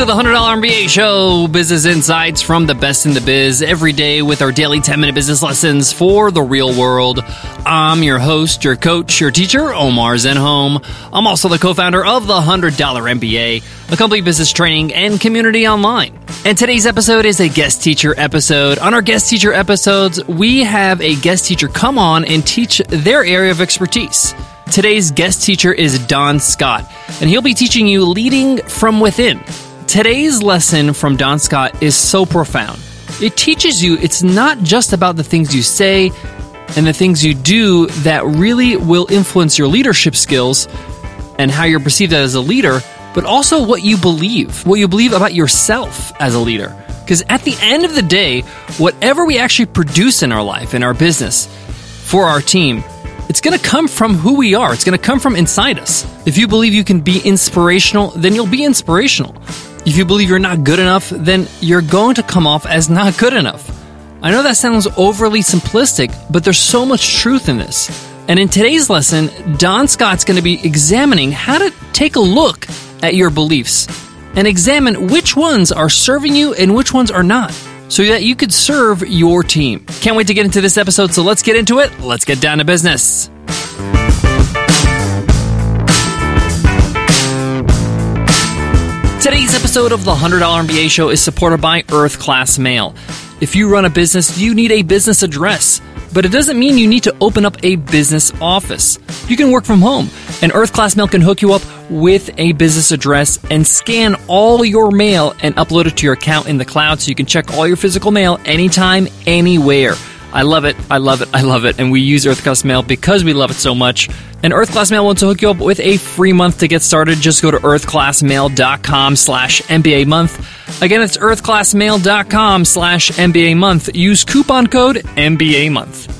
to the $100 MBA show, business insights from the best in the biz every day with our daily 10 minute business lessons for the real world. I'm your host, your coach, your teacher, Omar Zenhom. I'm also the co founder of the $100 MBA, a complete business training and community online. And today's episode is a guest teacher episode. On our guest teacher episodes, we have a guest teacher come on and teach their area of expertise. Today's guest teacher is Don Scott, and he'll be teaching you leading from within. Today's lesson from Don Scott is so profound. It teaches you it's not just about the things you say and the things you do that really will influence your leadership skills and how you're perceived as a leader, but also what you believe, what you believe about yourself as a leader. Because at the end of the day, whatever we actually produce in our life, in our business, for our team, it's going to come from who we are. It's going to come from inside us. If you believe you can be inspirational, then you'll be inspirational. If you believe you're not good enough, then you're going to come off as not good enough. I know that sounds overly simplistic, but there's so much truth in this. And in today's lesson, Don Scott's going to be examining how to take a look at your beliefs and examine which ones are serving you and which ones are not so that you could serve your team. Can't wait to get into this episode, so let's get into it. Let's get down to business. Today's episode of the $100 MBA show is supported by Earth Class Mail. If you run a business, you need a business address, but it doesn't mean you need to open up a business office. You can work from home, and Earth Class Mail can hook you up with a business address and scan all your mail and upload it to your account in the cloud so you can check all your physical mail anytime, anywhere. I love it. I love it. I love it. And we use Earth Class Mail because we love it so much. And Earth Class Mail wants to hook you up with a free month to get started. Just go to earthclassmail.com slash MBA month. Again, it's earthclassmail.com slash MBA month. Use coupon code MBA month.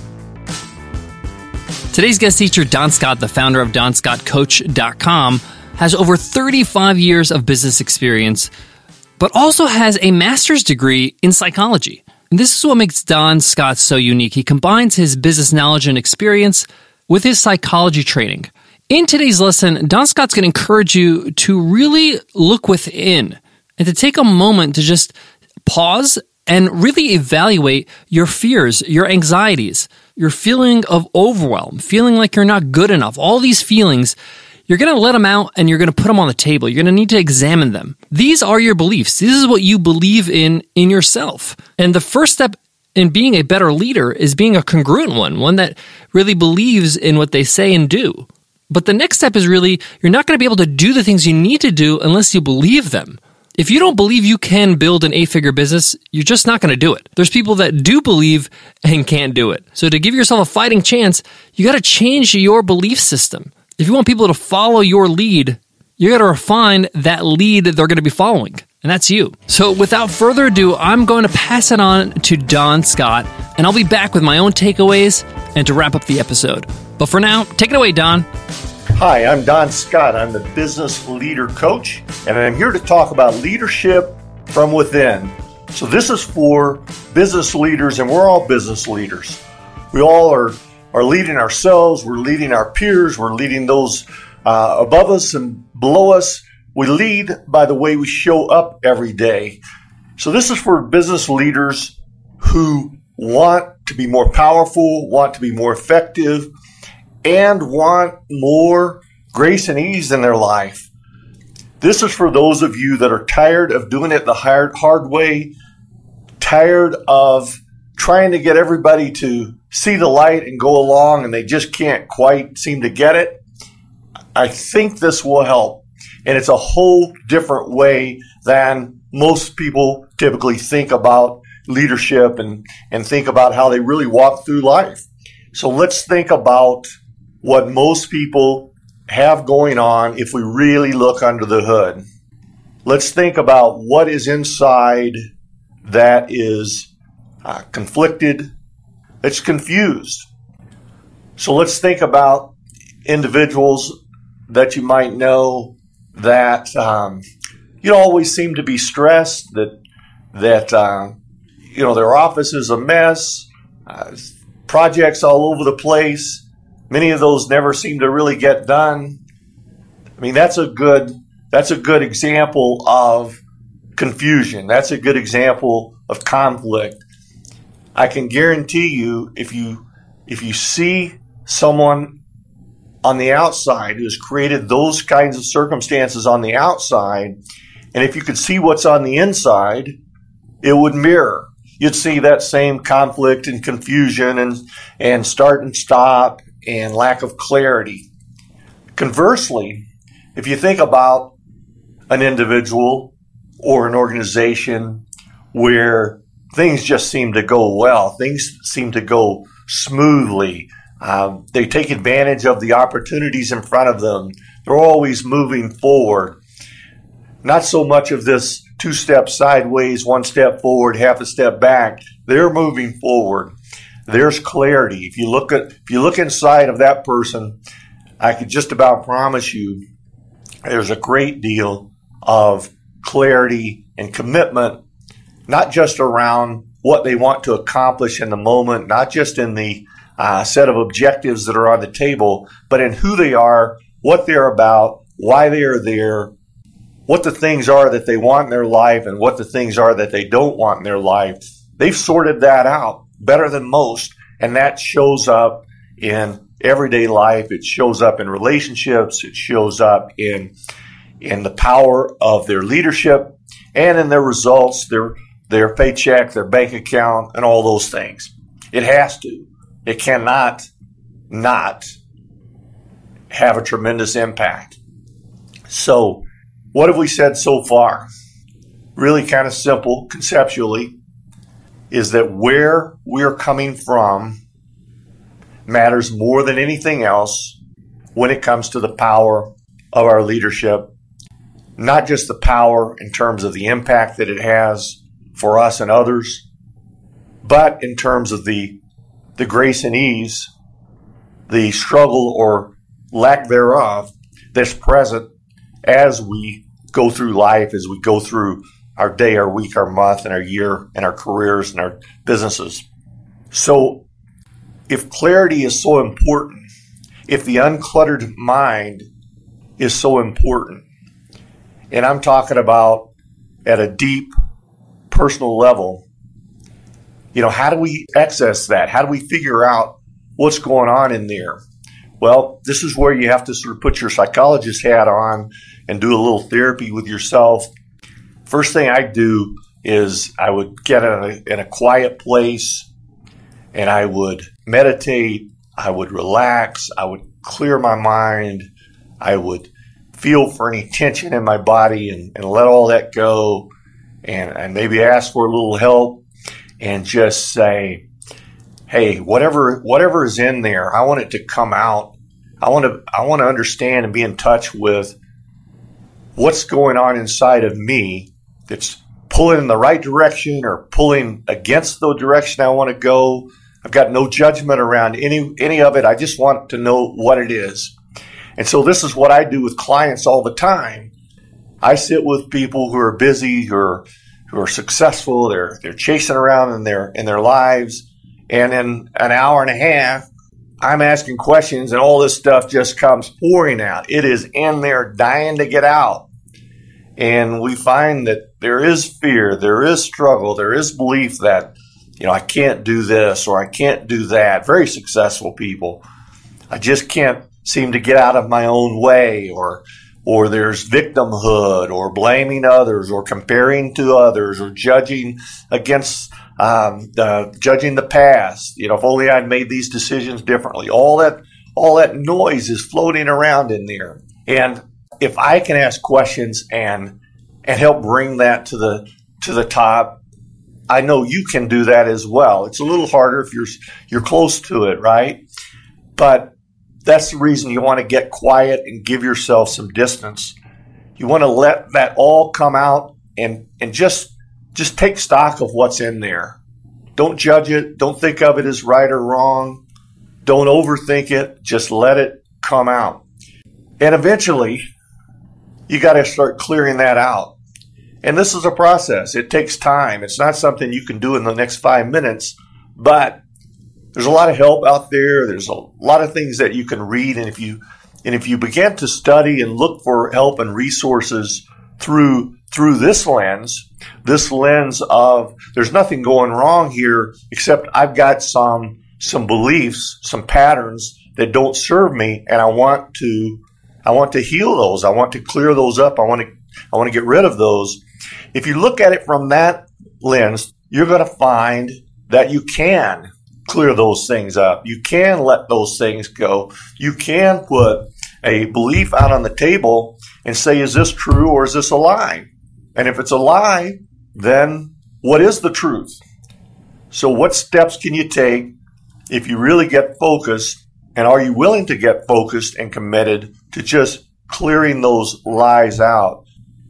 Today's guest teacher, Don Scott, the founder of DonScottCoach.com, has over 35 years of business experience, but also has a master's degree in psychology. And this is what makes Don Scott so unique. He combines his business knowledge and experience with his psychology training. In today's lesson, Don Scott's going to encourage you to really look within and to take a moment to just pause and really evaluate your fears, your anxieties, your feeling of overwhelm, feeling like you're not good enough, all these feelings you're going to let them out and you're going to put them on the table. You're going to need to examine them. These are your beliefs. This is what you believe in in yourself. And the first step in being a better leader is being a congruent one, one that really believes in what they say and do. But the next step is really you're not going to be able to do the things you need to do unless you believe them. If you don't believe you can build an eight figure business, you're just not going to do it. There's people that do believe and can't do it. So to give yourself a fighting chance, you got to change your belief system. If you want people to follow your lead, you got to refine that lead that they're going to be following. And that's you. So without further ado, I'm going to pass it on to Don Scott, and I'll be back with my own takeaways and to wrap up the episode. But for now, take it away, Don. Hi, I'm Don Scott. I'm the business leader coach, and I'm here to talk about leadership from within. So, this is for business leaders, and we're all business leaders. We all are are leading ourselves, we're leading our peers, we're leading those uh, above us and below us. We lead by the way we show up every day. So this is for business leaders who want to be more powerful, want to be more effective, and want more grace and ease in their life. This is for those of you that are tired of doing it the hard, hard way, tired of trying to get everybody to see the light and go along and they just can't quite seem to get it, I think this will help. And it's a whole different way than most people typically think about leadership and, and think about how they really walk through life. So let's think about what most people have going on if we really look under the hood. Let's think about what is inside that is uh, conflicted, it's confused. So let's think about individuals that you might know that um, you always seem to be stressed that that uh, you know their office is a mess, uh, projects all over the place. Many of those never seem to really get done. I mean that's a good that's a good example of confusion. That's a good example of conflict. I can guarantee you if you if you see someone on the outside who has created those kinds of circumstances on the outside, and if you could see what's on the inside, it would mirror. You'd see that same conflict and confusion and, and start and stop and lack of clarity. Conversely, if you think about an individual or an organization where things just seem to go well, things seem to go smoothly, um, they take advantage of the opportunities in front of them, they're always moving forward. Not so much of this two steps sideways, one step forward, half a step back. They're moving forward. There's clarity. If you look at if you look inside of that person, I could just about promise you there's a great deal of clarity and commitment, not just around what they want to accomplish in the moment, not just in the uh, set of objectives that are on the table, but in who they are, what they're about, why they are there, what the things are that they want in their life, and what the things are that they don't want in their life. They've sorted that out better than most, and that shows up in everyday life. It shows up in relationships. It shows up in in the power of their leadership and in their results, their their paycheck, their bank account, and all those things. It has to. It cannot not have a tremendous impact. So, what have we said so far? Really kind of simple conceptually is that where we're coming from matters more than anything else when it comes to the power of our leadership. Not just the power in terms of the impact that it has for us and others, but in terms of the, the grace and ease, the struggle or lack thereof that's present as we go through life, as we go through our day, our week, our month, and our year, and our careers and our businesses. So, if clarity is so important, if the uncluttered mind is so important, and I'm talking about at a deep personal level, you know, how do we access that? How do we figure out what's going on in there? Well, this is where you have to sort of put your psychologist hat on and do a little therapy with yourself first thing I do is I would get in a, in a quiet place and I would meditate. I would relax. I would clear my mind. I would feel for any tension in my body and, and let all that go and, and maybe ask for a little help and just say, hey, whatever whatever is in there, I want it to come out. I want to I want to understand and be in touch with what's going on inside of me that's pulling in the right direction or pulling against the direction I want to go. I've got no judgment around any any of it. I just want to know what it is. And so this is what I do with clients all the time. I sit with people who are busy, who are who are successful, they're they're chasing around in their in their lives, and in an hour and a half, I'm asking questions and all this stuff just comes pouring out. It is in there dying to get out. And we find that there is fear, there is struggle, there is belief that, you know, I can't do this or I can't do that. Very successful people. I just can't seem to get out of my own way or or there's victimhood or blaming others or comparing to others or judging against um, uh, judging the past. You know, if only I'd made these decisions differently. All that all that noise is floating around in there. And if I can ask questions and and help bring that to the to the top, I know you can do that as well. It's a little harder if you're you're close to it, right? But that's the reason you want to get quiet and give yourself some distance. You want to let that all come out and and just just take stock of what's in there. Don't judge it. Don't think of it as right or wrong. Don't overthink it. Just let it come out. And eventually, you got to start clearing that out. And this is a process. It takes time. It's not something you can do in the next five minutes, but there's a lot of help out there. There's a lot of things that you can read. And if you, and if you begin to study and look for help and resources through through this lens, this lens of there's nothing going wrong here except I've got some some beliefs, some patterns that don't serve me and I want to I want to heal those. I want to clear those up. I want to I want to get rid of those. If you look at it from that lens, you're going to find that you can clear those things up. You can let those things go. You can put a belief out on the table and say, is this true or is this a lie? And if it's a lie, then what is the truth? So, what steps can you take if you really get focused? And are you willing to get focused and committed to just clearing those lies out,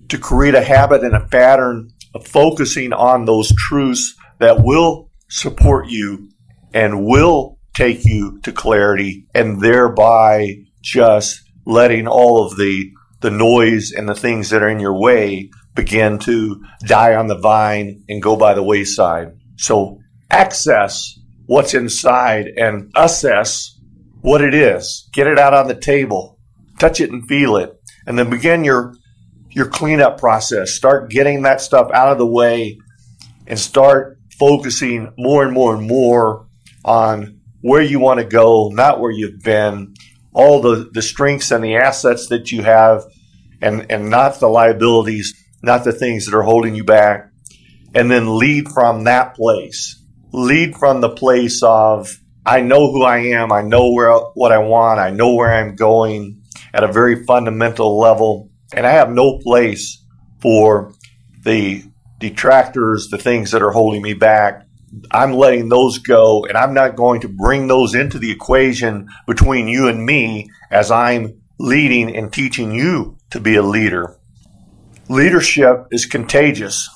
to create a habit and a pattern of focusing on those truths that will support you and will take you to clarity and thereby just letting all of the the noise and the things that are in your way begin to die on the vine and go by the wayside. So access what's inside and assess what it is. Get it out on the table. Touch it and feel it. And then begin your your cleanup process. Start getting that stuff out of the way and start focusing more and more and more on where you want to go, not where you've been, all the, the strengths and the assets that you have, and, and not the liabilities, not the things that are holding you back. And then lead from that place. Lead from the place of, I know who I am, I know where what I want, I know where I'm going at a very fundamental level, and I have no place for the detractors, the things that are holding me back. I'm letting those go, and I'm not going to bring those into the equation between you and me as I'm leading and teaching you to be a leader. Leadership is contagious.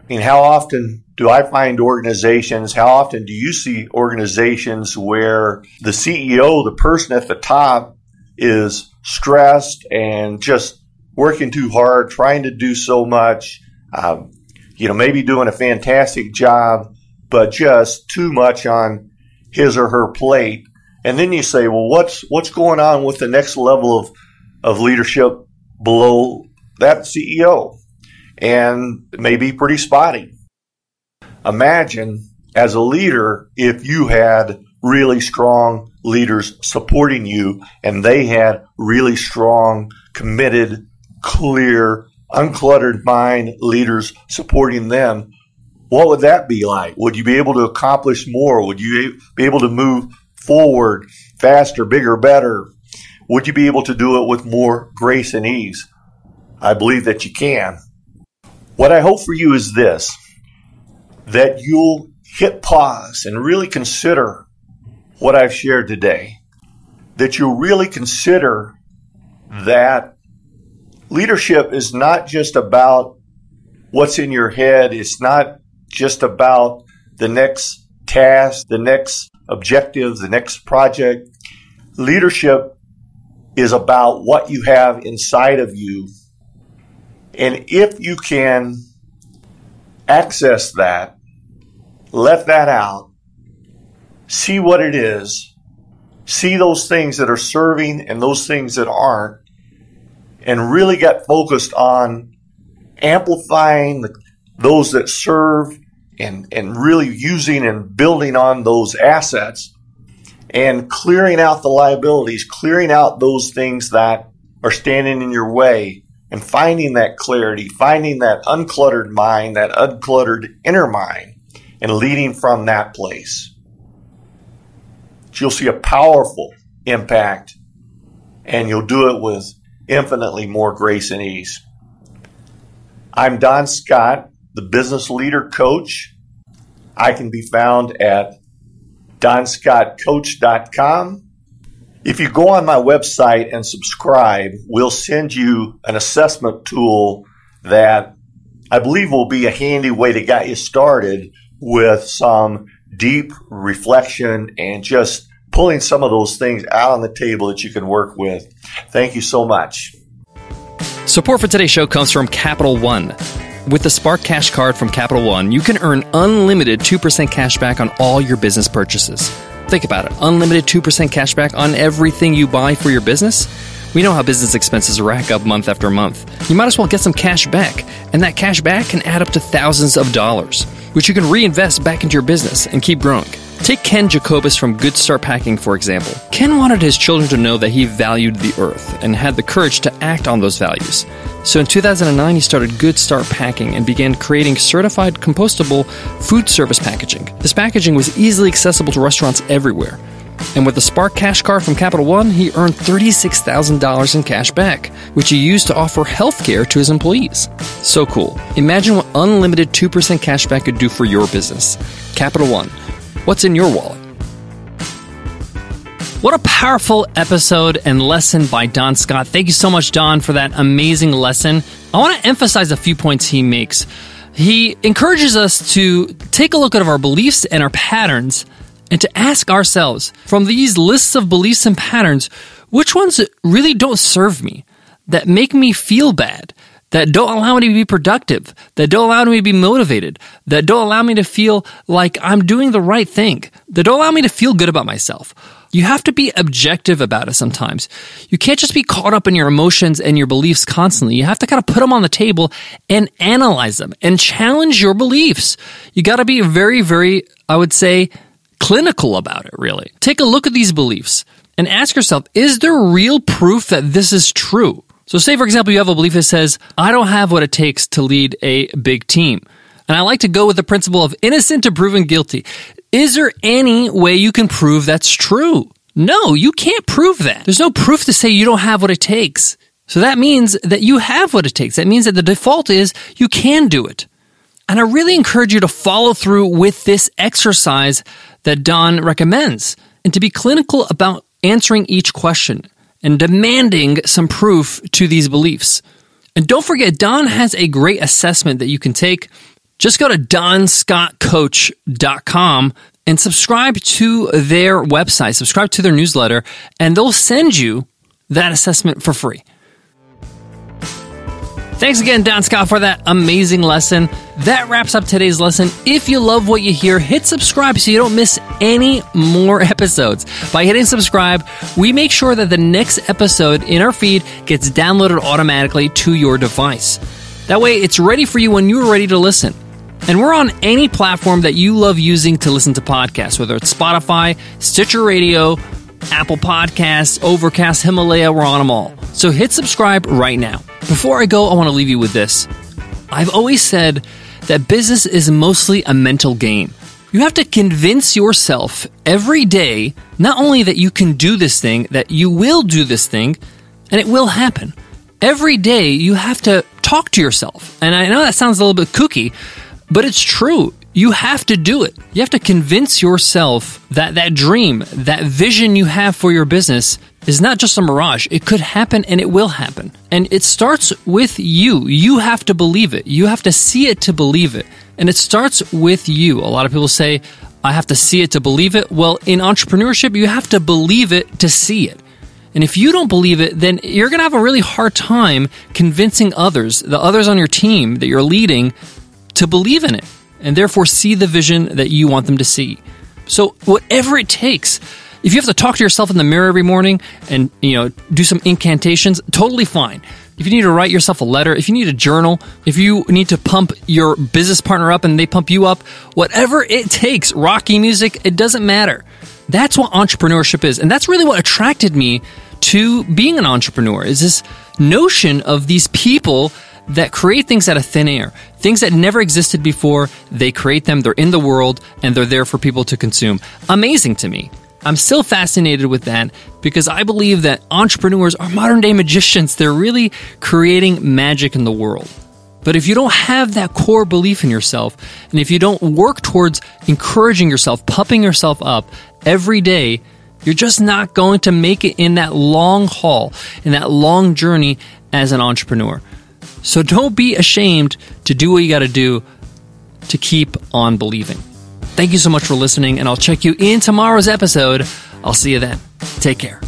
I mean, how often do I find organizations, how often do you see organizations where the CEO, the person at the top, is stressed and just working too hard, trying to do so much, um, you know, maybe doing a fantastic job, but just too much on his or her plate. And then you say, well, what's what's going on with the next level of of leadership below that CEO? And it may be pretty spotty. Imagine as a leader if you had really strong leaders supporting you and they had really strong, committed, clear, uncluttered mind leaders supporting them, what would that be like? Would you be able to accomplish more? Would you be able to move forward faster, bigger, better? Would you be able to do it with more grace and ease? I believe that you can. What I hope for you is this that you'll hit pause and really consider what I've shared today. That you'll really consider that leadership is not just about what's in your head. It's not just about the next task, the next objective, the next project. Leadership is about what you have inside of you. And if you can access that, let that out, see what it is, see those things that are serving and those things that aren't, and really get focused on amplifying the, those that serve and, and really using and building on those assets and clearing out the liabilities, clearing out those things that are standing in your way and finding that clarity, finding that uncluttered mind, that uncluttered inner mind, and leading from that place. You'll see a powerful impact, and you'll do it with infinitely more grace and ease. I'm Don Scott, the business leader coach. I can be found at donscottcoach.com. If you go on my website and subscribe, we'll send you an assessment tool that I believe will be a handy way to get you started with some deep reflection and just pulling some of those things out on the table that you can work with. Thank you so much. Support for today's show comes from Capital One. With the Spark Cash card from Capital One, you can earn unlimited 2% cash back on all your business purchases. Think about it unlimited 2% cash back on everything you buy for your business. We know how business expenses rack up month after month. You might as well get some cash back, and that cash back can add up to thousands of dollars, which you can reinvest back into your business and keep growing. Take Ken Jacobus from Good Start Packing, for example. Ken wanted his children to know that he valued the earth and had the courage to act on those values. So in 2009, he started Good Start Packing and began creating certified compostable food service packaging. This packaging was easily accessible to restaurants everywhere. And with the Spark Cash Card from Capital One, he earned $36,000 in cash back, which he used to offer health care to his employees. So cool. Imagine what unlimited 2% cash back could do for your business. Capital One. What's in your wallet? What a powerful episode and lesson by Don Scott. Thank you so much, Don, for that amazing lesson. I want to emphasize a few points he makes. He encourages us to take a look at our beliefs and our patterns and to ask ourselves from these lists of beliefs and patterns, which ones really don't serve me, that make me feel bad, that don't allow me to be productive, that don't allow me to be motivated, that don't allow me to feel like I'm doing the right thing, that don't allow me to feel good about myself. You have to be objective about it sometimes. You can't just be caught up in your emotions and your beliefs constantly. You have to kind of put them on the table and analyze them and challenge your beliefs. You got to be very, very, I would say, clinical about it, really. Take a look at these beliefs and ask yourself, is there real proof that this is true? So, say, for example, you have a belief that says, I don't have what it takes to lead a big team. And I like to go with the principle of innocent to proven guilty. Is there any way you can prove that's true? No, you can't prove that. There's no proof to say you don't have what it takes. So that means that you have what it takes. That means that the default is you can do it. And I really encourage you to follow through with this exercise that Don recommends and to be clinical about answering each question and demanding some proof to these beliefs. And don't forget, Don has a great assessment that you can take. Just go to donscottcoach.com and subscribe to their website, subscribe to their newsletter, and they'll send you that assessment for free. Thanks again, Don Scott, for that amazing lesson. That wraps up today's lesson. If you love what you hear, hit subscribe so you don't miss any more episodes. By hitting subscribe, we make sure that the next episode in our feed gets downloaded automatically to your device. That way, it's ready for you when you're ready to listen. And we're on any platform that you love using to listen to podcasts, whether it's Spotify, Stitcher Radio, Apple Podcasts, Overcast, Himalaya, we're on them all. So hit subscribe right now. Before I go, I want to leave you with this. I've always said that business is mostly a mental game. You have to convince yourself every day not only that you can do this thing, that you will do this thing, and it will happen. Every day you have to talk to yourself. And I know that sounds a little bit kooky, but it's true. You have to do it. You have to convince yourself that that dream, that vision you have for your business is not just a mirage. It could happen and it will happen. And it starts with you. You have to believe it. You have to see it to believe it. And it starts with you. A lot of people say, I have to see it to believe it. Well, in entrepreneurship, you have to believe it to see it. And if you don't believe it, then you're going to have a really hard time convincing others, the others on your team that you're leading, to believe in it and therefore see the vision that you want them to see. So, whatever it takes, if you have to talk to yourself in the mirror every morning and you know do some incantations, totally fine. If you need to write yourself a letter, if you need a journal, if you need to pump your business partner up and they pump you up, whatever it takes, rocky music, it doesn't matter. That's what entrepreneurship is. And that's really what attracted me to being an entrepreneur is this notion of these people that create things out of thin air. Things that never existed before, they create them, they're in the world, and they're there for people to consume. Amazing to me. I'm still fascinated with that because I believe that entrepreneurs are modern day magicians. They're really creating magic in the world. But if you don't have that core belief in yourself, and if you don't work towards encouraging yourself, pumping yourself up every day, you're just not going to make it in that long haul, in that long journey as an entrepreneur. So don't be ashamed to do what you got to do to keep on believing. Thank you so much for listening, and I'll check you in tomorrow's episode. I'll see you then. Take care.